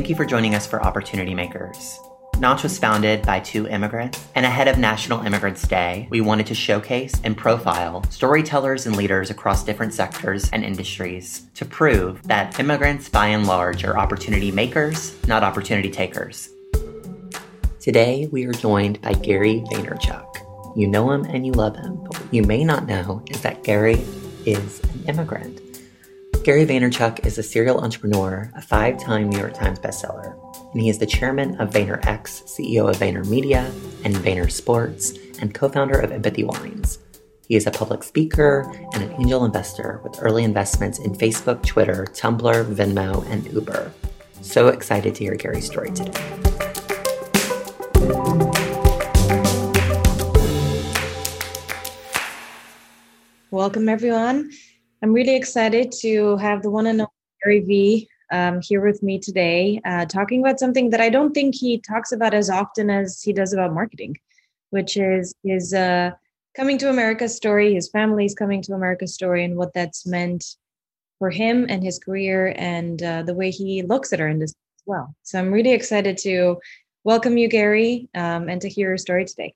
Thank you for joining us for Opportunity Makers. Notch was founded by two immigrants, and ahead of National Immigrants Day, we wanted to showcase and profile storytellers and leaders across different sectors and industries to prove that immigrants, by and large, are opportunity makers, not opportunity takers. Today, we are joined by Gary Vaynerchuk. You know him and you love him, but what you may not know is that Gary is an immigrant. Gary Vaynerchuk is a serial entrepreneur, a five time New York Times bestseller, and he is the chairman of VaynerX, CEO of VaynerMedia and Vayner Sports, and co founder of Empathy Wines. He is a public speaker and an angel investor with early investments in Facebook, Twitter, Tumblr, Venmo, and Uber. So excited to hear Gary's story today. Welcome, everyone. I'm really excited to have the one and only Gary V um, here with me today, uh, talking about something that I don't think he talks about as often as he does about marketing, which is his uh, coming to America story, his family's coming to America story, and what that's meant for him and his career and uh, the way he looks at our industry as well. So I'm really excited to welcome you, Gary, um, and to hear your story today.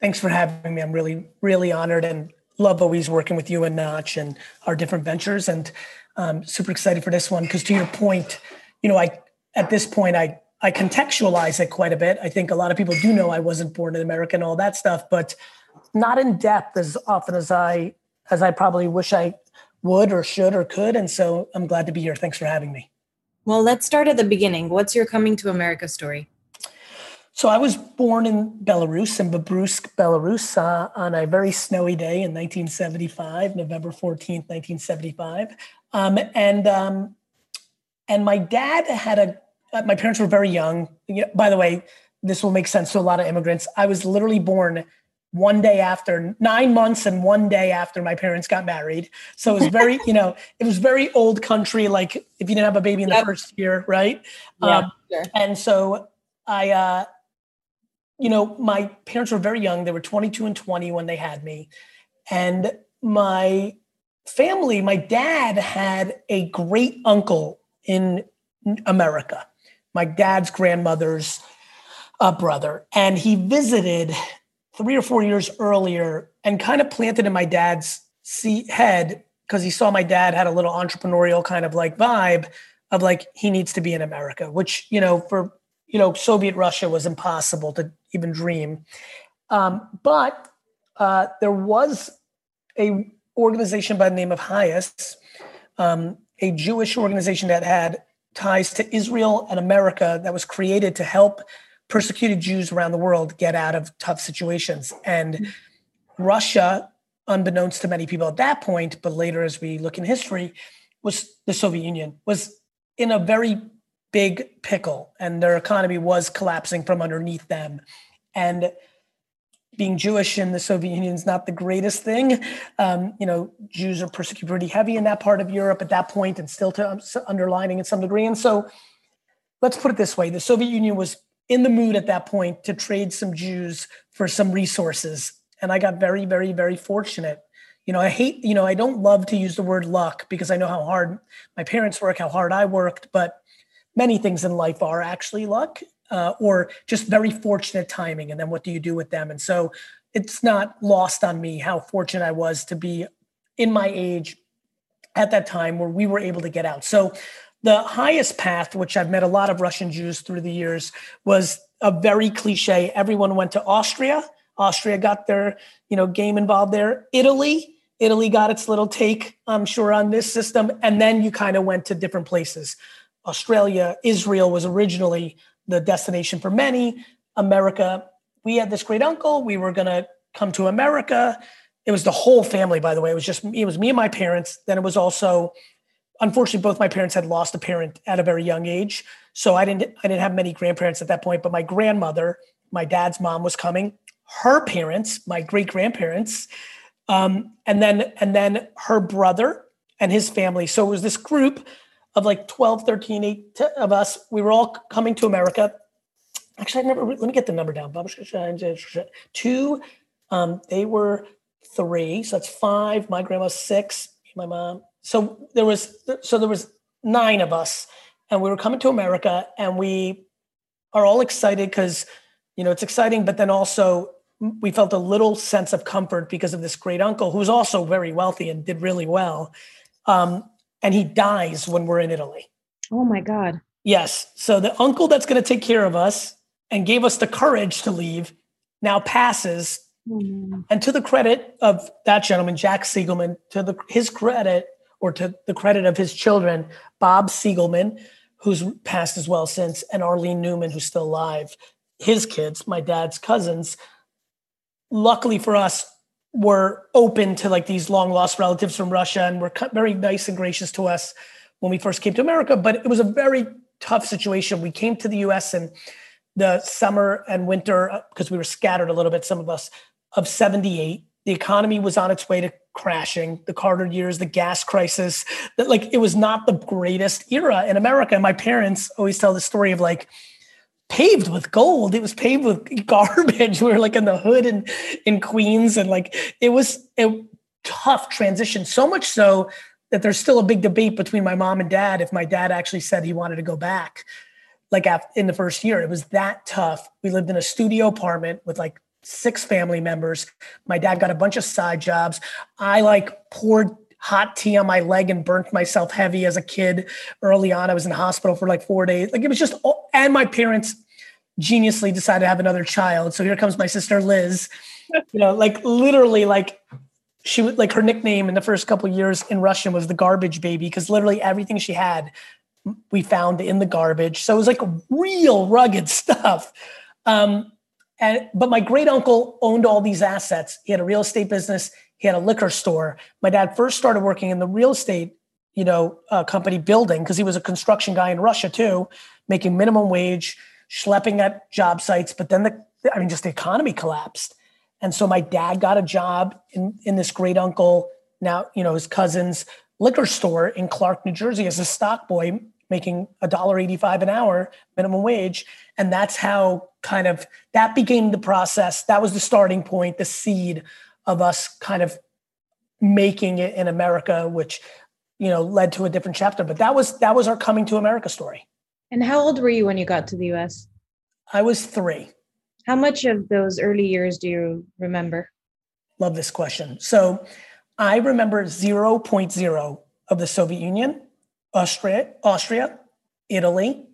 Thanks for having me. I'm really, really honored and love always working with you and Notch and our different ventures. And um, super excited for this one because to your point, you know, I at this point I I contextualize it quite a bit. I think a lot of people do know I wasn't born in America and all that stuff, but not in depth as often as I as I probably wish I would or should or could. And so I'm glad to be here. Thanks for having me. Well, let's start at the beginning. What's your coming to America story? So I was born in Belarus, in Babruysk, Belarus, uh, on a very snowy day in 1975, November 14th, 1975. Um, and um, and my dad had a. Uh, my parents were very young. You know, by the way, this will make sense to a lot of immigrants. I was literally born one day after nine months and one day after my parents got married. So it was very, you know, it was very old country. Like if you didn't have a baby in yep. the first year, right? Yeah, um, sure. And so I, uh, you know, my parents were very young. They were 22 and 20 when they had me. And my family, my dad had a great uncle in America, my dad's grandmother's uh, brother. And he visited three or four years earlier and kind of planted in my dad's head because he saw my dad had a little entrepreneurial kind of like vibe of like he needs to be in America, which, you know, for you know, Soviet Russia was impossible to even dream. Um, but uh, there was a organization by the name of HIAS, um, a Jewish organization that had ties to Israel and America that was created to help persecuted Jews around the world get out of tough situations. And Russia, unbeknownst to many people at that point, but later as we look in history, was the Soviet Union, was in a very big pickle and their economy was collapsing from underneath them. And being Jewish in the Soviet Union is not the greatest thing. Um, you know, Jews are persecuted pretty heavy in that part of Europe at that point and still to um, underlining in some degree. And so let's put it this way the Soviet Union was in the mood at that point to trade some Jews for some resources. And I got very, very, very fortunate. You know, I hate, you know, I don't love to use the word luck because I know how hard my parents work, how hard I worked, but many things in life are actually luck uh, or just very fortunate timing. And then what do you do with them? And so it's not lost on me how fortunate I was to be in my age at that time where we were able to get out. So the HIAS path, which I've met a lot of Russian Jews through the years, was a very cliche. Everyone went to Austria. Austria got their, you know, game involved there. Italy, Italy got its little take, I'm sure, on this system. And then you kind of went to different places. Australia, Israel was originally the destination for many. America, we had this great uncle. We were going to come to America. It was the whole family, by the way. It was just it was me and my parents. Then it was also, unfortunately, both my parents had lost a parent at a very young age, so I didn't I didn't have many grandparents at that point. But my grandmother, my dad's mom, was coming. Her parents, my great grandparents, um, and then and then her brother and his family. So it was this group of like 12, 13, 8 of us. We were all coming to America. Actually, I never, let me get the number down. Two, um, they were three. So that's five. My grandma, six. My mom. So there was, so there was nine of us. and we were coming to America, and we are all excited because you know it's exciting, but then also we felt a little sense of comfort because of this great uncle who was also very wealthy and did really well. Um, and he dies when we're in Italy. Oh my God. Yes. So the uncle that's going to take care of us and gave us the courage to leave now passes. Mm-hmm. And to the credit of that gentleman, Jack Siegelman, to the, his credit or to the credit of his children, Bob Siegelman, who's passed as well since, and Arlene Newman, who's still alive, his kids, my dad's cousins, luckily for us, were open to like these long lost relatives from Russia and were very nice and gracious to us when we first came to America. But it was a very tough situation. We came to the US in the summer and winter because uh, we were scattered a little bit, some of us, of 78. The economy was on its way to crashing, the Carter years, the gas crisis. That like it was not the greatest era in America. And my parents always tell the story of like, paved with gold. It was paved with garbage. We were like in the hood in, in Queens. And like it was a tough transition. So much so that there's still a big debate between my mom and dad if my dad actually said he wanted to go back like in the first year. It was that tough. We lived in a studio apartment with like six family members. My dad got a bunch of side jobs. I like poured hot tea on my leg and burnt myself heavy as a kid early on. I was in the hospital for like four days. Like it was just, and my parents geniusly decided to have another child. So here comes my sister Liz. You know, like literally, like she would like her nickname in the first couple years in Russian was the garbage baby because literally everything she had we found in the garbage. So it was like real rugged stuff. Um, and but my great uncle owned all these assets. He had a real estate business. He had a liquor store. My dad first started working in the real estate, you know, uh, company building because he was a construction guy in Russia too, making minimum wage, schlepping at job sites. But then the, I mean, just the economy collapsed, and so my dad got a job in in this great uncle, now you know his cousin's liquor store in Clark, New Jersey, as a stock boy, making a dollar eighty-five an hour minimum wage, and that's how kind of that became the process. That was the starting point, the seed of us kind of making it in America, which you know led to a different chapter. But that was that was our coming to America story. And how old were you when you got to the US? I was three. How much of those early years do you remember? Love this question. So I remember 0.0 of the Soviet Union, Austria, Austria, Italy.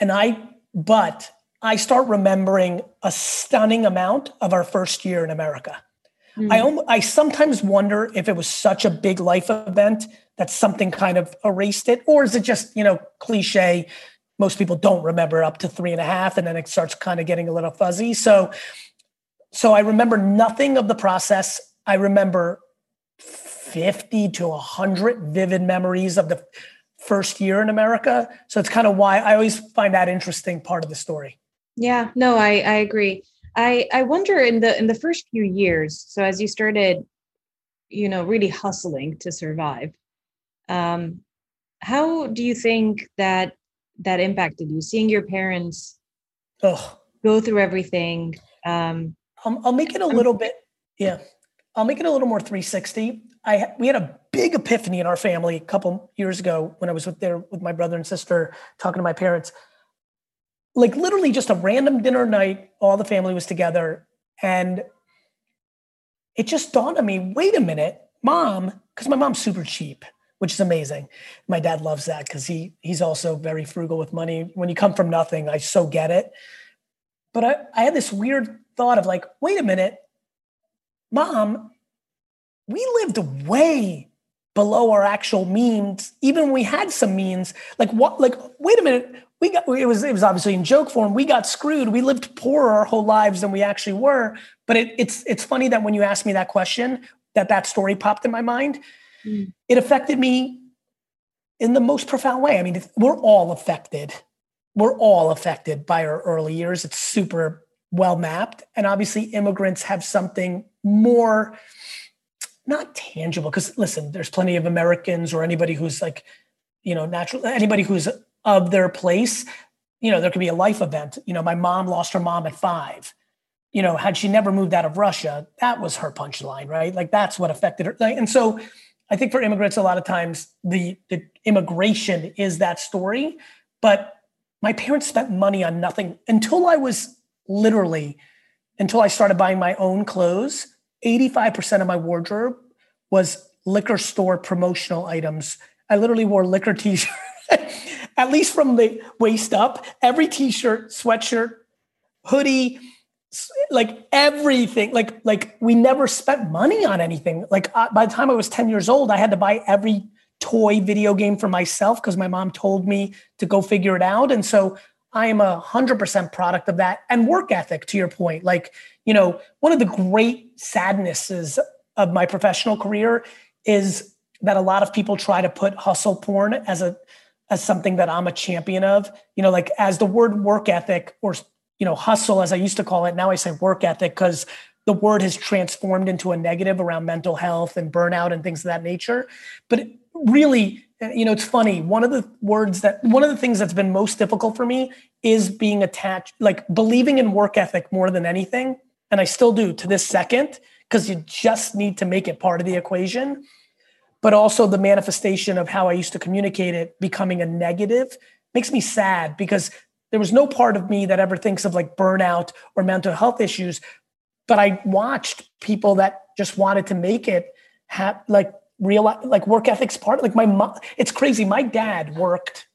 And I, but I start remembering a stunning amount of our first year in America. Mm. I, I sometimes wonder if it was such a big life event that something kind of erased it, or is it just, you know, cliche? Most people don't remember up to three and a half, and then it starts kind of getting a little fuzzy. So, so I remember nothing of the process. I remember 50 to 100 vivid memories of the first year in America. So it's kind of why I always find that interesting part of the story. Yeah, no, I, I agree. I, I wonder in the in the first few years, so as you started, you know, really hustling to survive, um, how do you think that that impacted you? Seeing your parents oh. go through everything. Um, I'll, I'll make it a little bit, yeah. I'll make it a little more 360. I we had a big epiphany in our family a couple years ago when I was with there with my brother and sister talking to my parents. Like literally just a random dinner night, all the family was together, and it just dawned on me, wait a minute, mom, because my mom's super cheap, which is amazing. My dad loves that because he he's also very frugal with money. When you come from nothing, I so get it. But I, I had this weird thought of like, wait a minute, mom, we lived way below our actual means, even when we had some means. Like what? Like wait a minute, we got it was it was obviously in joke form. We got screwed. We lived poorer our whole lives than we actually were. But it, it's it's funny that when you asked me that question, that that story popped in my mind. Mm. It affected me in the most profound way. I mean, we're all affected. We're all affected by our early years. It's super well mapped, and obviously, immigrants have something more not tangible because listen there's plenty of americans or anybody who's like you know natural anybody who's of their place you know there could be a life event you know my mom lost her mom at five you know had she never moved out of russia that was her punchline right like that's what affected her and so I think for immigrants, a lot of times the, the immigration is that story. But my parents spent money on nothing until I was literally, until I started buying my own clothes. 85% of my wardrobe was liquor store promotional items. I literally wore liquor t shirt, at least from the waist up, every t shirt, sweatshirt, hoodie, like everything like like we never spent money on anything. Like uh, by the time i was 10 years old i had to buy every toy video game for myself because my mom told me to go figure it out. And so i am a 100% product of that and work ethic to your point. Like you know one of the great sadnesses of my professional career is that a lot of people try to put hustle porn as a as something that i'm a champion of you know like as the word work ethic or you know, hustle, as I used to call it. Now I say work ethic because the word has transformed into a negative around mental health and burnout and things of that nature. But really, you know, it's funny. One of the words that, one of the things that's been most difficult for me is being attached, like believing in work ethic more than anything. And I still do to this second, because you just need to make it part of the equation. But also the manifestation of how I used to communicate it becoming a negative makes me sad because there was no part of me that ever thinks of like burnout or mental health issues, but I watched people that just wanted to make it have like real like work ethics part. Like my mom, it's crazy. My dad worked.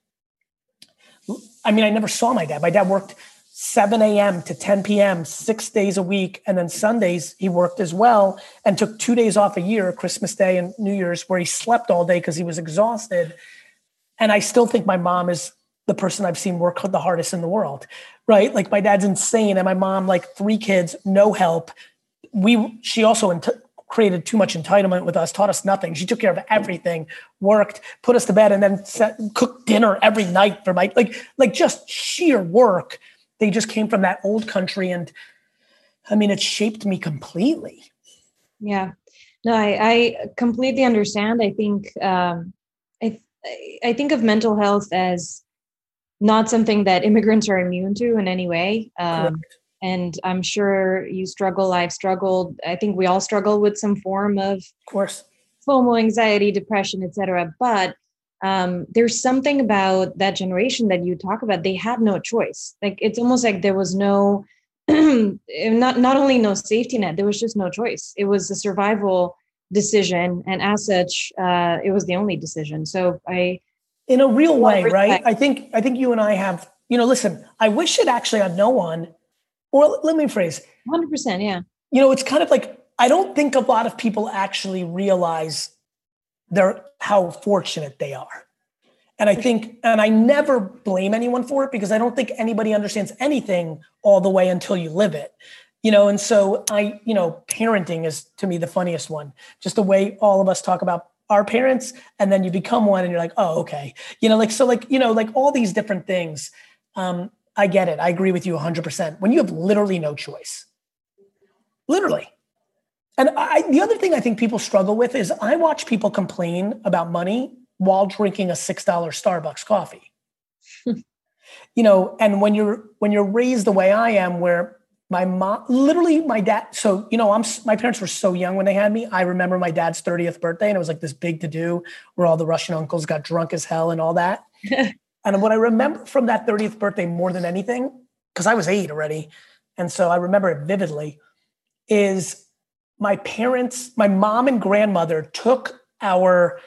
I mean, I never saw my dad. My dad worked 7 a.m. to 10 p.m. six days a week, and then Sundays he worked as well, and took two days off a year, Christmas Day and New Year's, where he slept all day because he was exhausted. And I still think my mom is the person I've seen work the hardest in the world, right? Like my dad's insane, and my mom, like three kids, no help. We she also ent- created too much entitlement with us, taught us nothing. She took care of everything, worked, put us to bed, and then set, cooked dinner every night for my like like just sheer work. They just came from that old country, and I mean, it shaped me completely. Yeah, no, I, I completely understand. I think um, I I think of mental health as not something that immigrants are immune to in any way. Um, and I'm sure you struggle. I've struggled. I think we all struggle with some form of, of course, FOMO, anxiety, depression, etc. But um, there's something about that generation that you talk about. They had no choice. Like it's almost like there was no, not not only no safety net. There was just no choice. It was a survival decision, and as such, uh, it was the only decision. So I in a real way, right? I think I think you and I have, you know, listen, I wish it actually on no one, or let me phrase. 100%, yeah. You know, it's kind of like I don't think a lot of people actually realize their how fortunate they are. And I think, and I never blame anyone for it because I don't think anybody understands anything all the way until you live it. You know, and so I, you know, parenting is to me the funniest one. Just the way all of us talk about our parents and then you become one and you're like oh okay you know like so like you know like all these different things um i get it i agree with you 100% when you have literally no choice literally and I, the other thing i think people struggle with is i watch people complain about money while drinking a $6 starbucks coffee. You know and when you're when you're raised the way i am where my mom literally my dad so you know i'm my parents were so young when they had me. I remember my dad's 30th birthday and it was like this big to do where all the russian uncles got drunk as hell and all that. And what i remember from that 30th birthday more than anything because i was eight already and so i remember it vividly is my parents my mom and grandmother took our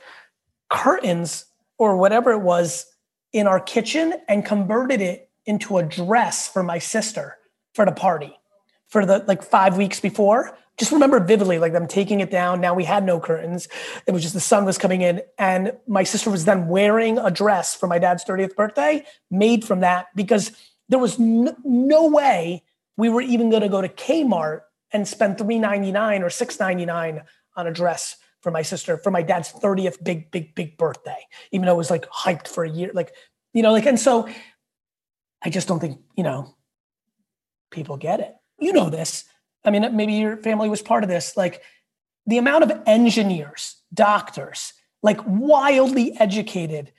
curtains or whatever it was in our kitchen and converted it into a dress for my sister for the party for the like five weeks before. Just remember vividly, like them taking it down. Now we had no curtains. It was just the sun was coming in. And my sister was then wearing a dress for my dad's 30th birthday made from that because there was no, no way we were even going to go to Kmart and spend $3.99 or $6.99 on a dress for my sister for my dad's 30th big, big, big birthday, even though it was like hyped for a year. Like, you know, like, and so I just don't think, you know, people get it. You know this. I mean, maybe your family was part of this. Like the amount of engineers, doctors, like wildly educated,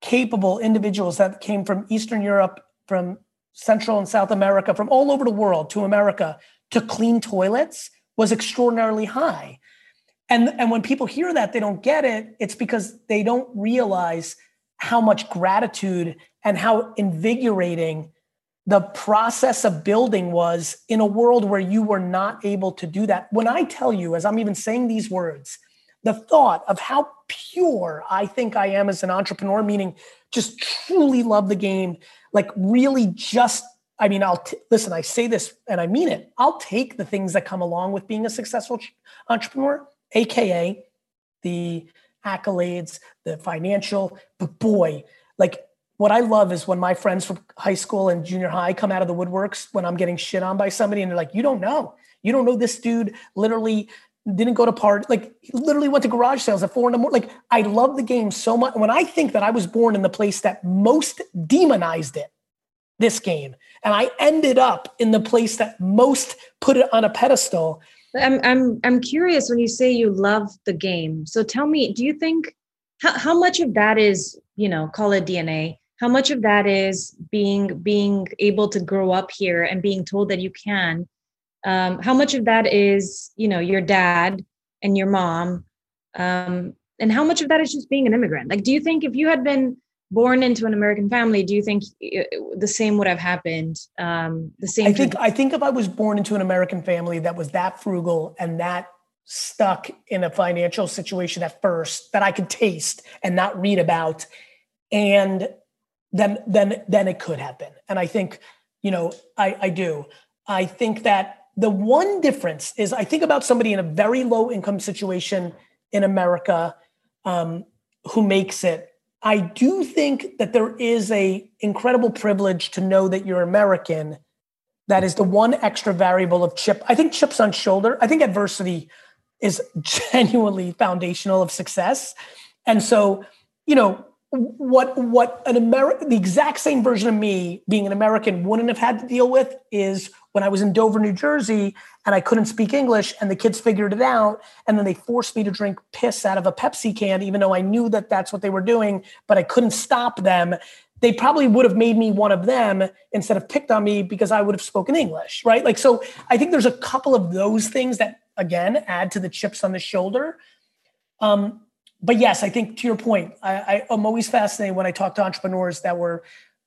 capable individuals that came from Eastern Europe, from Central and South America, from all over the world to America to clean toilets was extraordinarily high. and and when people hear that they don't get it it's because they don't realize how much gratitude and how invigorating the process of building was in a world where you were not able to do that when i tell you as i'm even saying these words the thought of how pure i think i am as an entrepreneur meaning just truly love the game like really just I mean, I'll t- listen, I say this and I mean it. I'll take the things that come along with being a successful entrepreneur aka the accolades, the financial. But boy, like what I love is when my friends from high school and junior high come out of the woodworks when I'm getting shit on by somebody and they're like, you don't know. You don't know this dude literally didn't go to part like literally went to garage sales at four in the morning. Like I love the game so much. When I think that I was born in the place that most demonized it, this game, and I ended up in the place that most put it on a pedestal. I'm I'm I'm curious when you say you love the game. So tell me, do you think how, how much of that is, you know, call it DNA? How much of that is being being able to grow up here and being told that you can? Um, how much of that is, you know, your dad and your mom? Um, and how much of that is just being an immigrant? Like, do you think if you had been born into an American family, do you think the same would have happened? Um, the same. I think. I think if I was born into an American family that was that frugal and that stuck in a financial situation at first that I could taste and not read about, and then then then it could happen. And I think, you know, I, I do. I think that the one difference is I think about somebody in a very low income situation in America um, who makes it I do think that there is a incredible privilege to know that you're American. That is the one extra variable of chip. I think chips on shoulder. I think adversity is genuinely foundational of success. And so, you know, what what an American the exact same version of me being an American wouldn't have had to deal with is when I was in Dover, New Jersey, and I couldn't speak English, and the kids figured it out, and then they forced me to drink piss out of a Pepsi can, even though I knew that that's what they were doing, but I couldn't stop them. They probably would have made me one of them instead of picked on me because I would have spoken English, right? Like, so I think there's a couple of those things that, again, add to the chips on the shoulder. Um, but yes, I think to your point, I, I, I'm always fascinated when I talk to entrepreneurs that were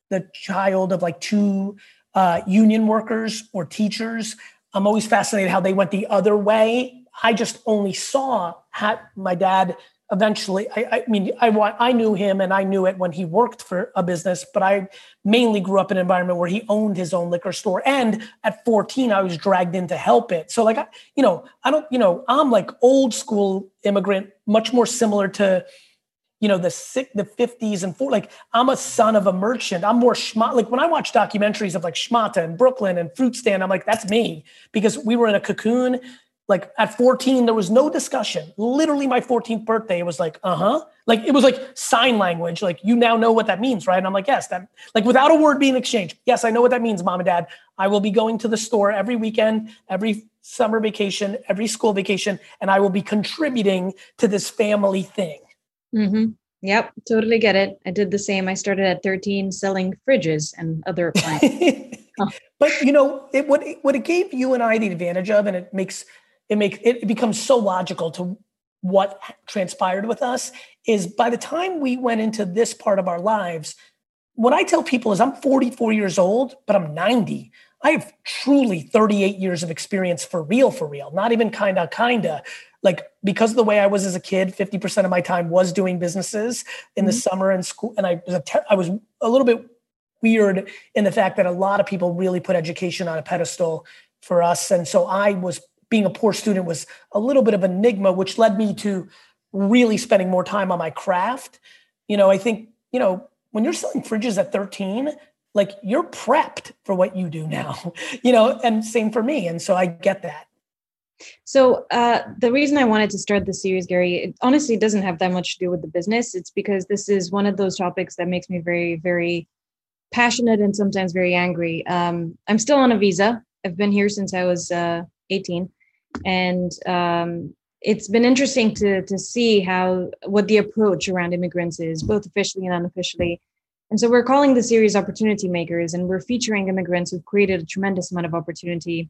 the child of like two uh, union workers or teachers. I'm always fascinated how they went the other way. I just only saw how my dad eventually. I, I mean, I I knew him and I knew it when he worked for a business, but I mainly grew up in an environment where he owned his own liquor store. And at 14, I was dragged in to help it. So, like, I, you know, I don't, you know, I'm like old school immigrant, much more similar to you know the sick the 50s and four like i'm a son of a merchant. I'm more schma like when i watch documentaries of like schmata and brooklyn and fruit stand i'm like that's me. Because we were in a cocoon like at 14 there was no discussion. Literally my 14th birthday it was like uh-huh. Like it was like sign language like you now know what that means right? And i'm like yes that like without a word being exchanged yes i know what that means mom and dad. I will be going to the store every weekend every summer vacation every school vacation and i will be contributing to this family thing Mm-hmm. Yep, totally get it. I did the same. I started at 13 selling fridges and other appliances. oh. But you know, it what it, what it gave you and I the advantage of, and it makes it make it becomes so logical to what transpired with us is by the time we went into this part of our lives, what I tell people is I'm 44 years old, but I'm 90. I have truly 38 years of experience for real, for real, not even kind of, kind of like because of the way I was as a kid, 50% of my time was doing businesses in mm-hmm. the summer and school. And I was, a te- I was a little bit weird in the fact that a lot of people really put education on a pedestal for us. And so I was being a poor student was a little bit of an enigma, which led me to really spending more time on my craft. You know, I think, you know, when you're selling fridges at 13, like you're prepped for what you do now, you know, and same for me. And so I get that. So uh, the reason I wanted to start the series, Gary, it honestly doesn't have that much to do with the business. It's because this is one of those topics that makes me very, very passionate and sometimes very angry. Um, I'm still on a visa. I've been here since I was uh, 18, and um, it's been interesting to to see how what the approach around immigrants is, both officially and unofficially. And so we're calling the series Opportunity Makers, and we're featuring immigrants who've created a tremendous amount of opportunity.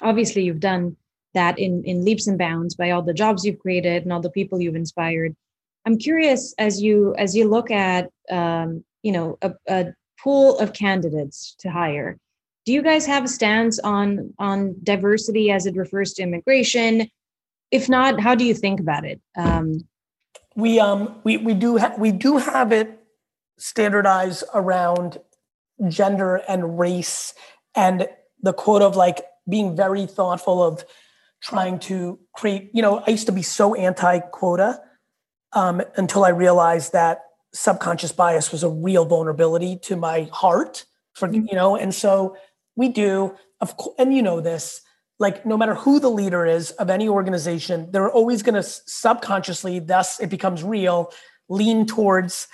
Obviously, you've done that in in leaps and bounds by all the jobs you've created and all the people you've inspired. I'm curious as you as you look at um, you know a, a pool of candidates to hire. Do you guys have a stance on on diversity as it refers to immigration? If not, how do you think about it? Um, we um we we do ha- we do have it standardized around gender and race and the quote of like being very thoughtful of trying to create you know i used to be so anti quota um, until i realized that subconscious bias was a real vulnerability to my heart for mm-hmm. you know and so we do of course and you know this like no matter who the leader is of any organization they're always going to subconsciously thus it becomes real lean towards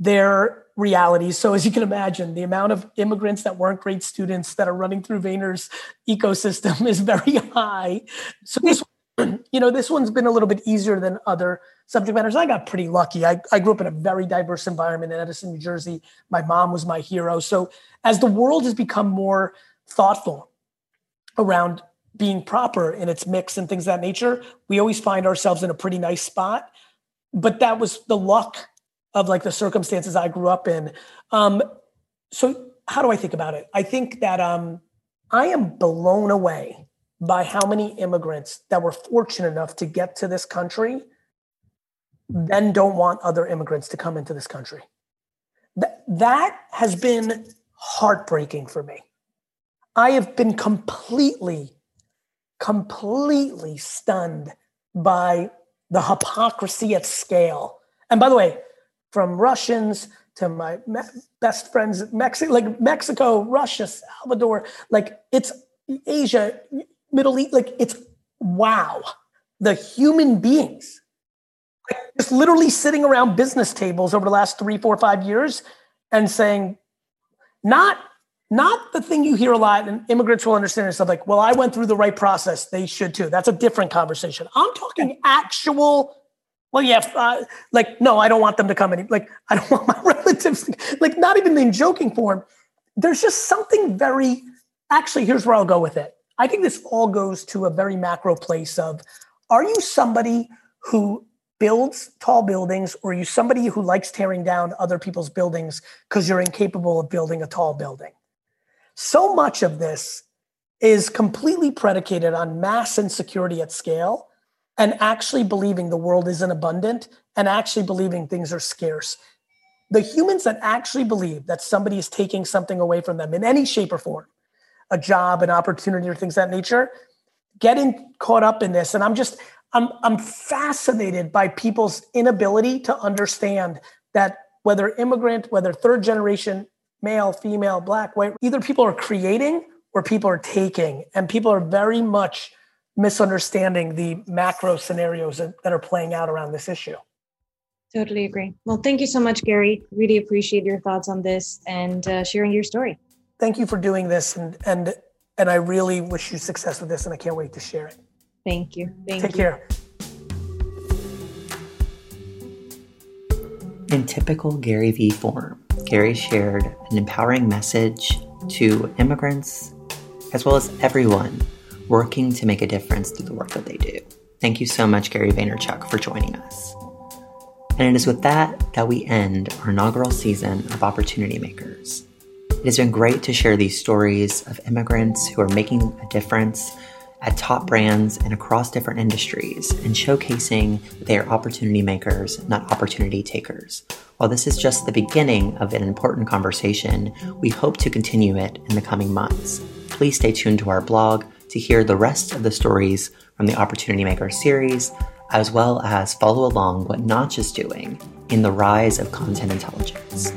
their realities. So as you can imagine the amount of immigrants that weren't great students that are running through vayner's ecosystem is very high. So this you know this one's been a little bit easier than other subject matters. I got pretty lucky. I, I grew up in a very diverse environment in edison new jersey. My mom was my hero. So as the world has become more thoughtful around being proper in its mix and things that nature, we always find ourselves in a pretty nice spot. But that was the luck of like the circumstances I grew up in. Um, so how do I think about it? I think that um, I am blown away by how many immigrants that were fortunate enough to get to this country then don't want other immigrants to come into this country. That, that has been heartbreaking for me. I have been completely completely stunned by the hypocrisy at scale. And by the way, from Russians to my me- best friends, Mexico, like Mexico, Russia, Salvador, like it's Asia, Middle East, like it's wow. The human beings, like just literally sitting around business tables over the last three, four, five years and saying, not not the thing you hear a lot, and immigrants will understand and stuff like, well, I went through the right process. They should too. That's a different conversation. I'm talking actual, well, yeah, uh, like, no, I don't want them to come any, like, I don't want my relatives, like, not even in joking form. There's just something very, actually, here's where I'll go with it. I think this all goes to a very macro place of, are you somebody who builds tall buildings or are you somebody who likes tearing down other people's buildings because you're incapable of building a tall building? So much of this is completely predicated on mass insecurity at scale and actually believing the world isn't abundant and actually believing things are scarce. The humans that actually believe that somebody is taking something away from them in any shape or form, a job, an opportunity, or things that nature, getting caught up in this. And I'm just, I'm, I'm fascinated by people's inability to understand that whether immigrant, whether third generation male, female, black, white. Either people are creating or people are taking, and people are very much misunderstanding the macro scenarios that, that are playing out around this issue. Totally agree. Well, thank you so much, Gary. Really appreciate your thoughts on this and uh, sharing your story. Thank you for doing this, and and and I really wish you success with this, and I can't wait to share it. Thank you. Thank Take you. care. In typical Gary Vee form, Gary shared an empowering message to immigrants as well as everyone working to make a difference through the work that they do. Thank you so much, Gary Vaynerchuk, for joining us. And it is with that that we end our inaugural season of Opportunity Makers. It has been great to share these stories of immigrants who are making a difference at top brands and across different industries and showcasing that they are opportunity makers, not opportunity takers. While this is just the beginning of an important conversation, we hope to continue it in the coming months. Please stay tuned to our blog to hear the rest of the stories from the Opportunity Maker series, as well as follow along what Notch is doing in the rise of content intelligence.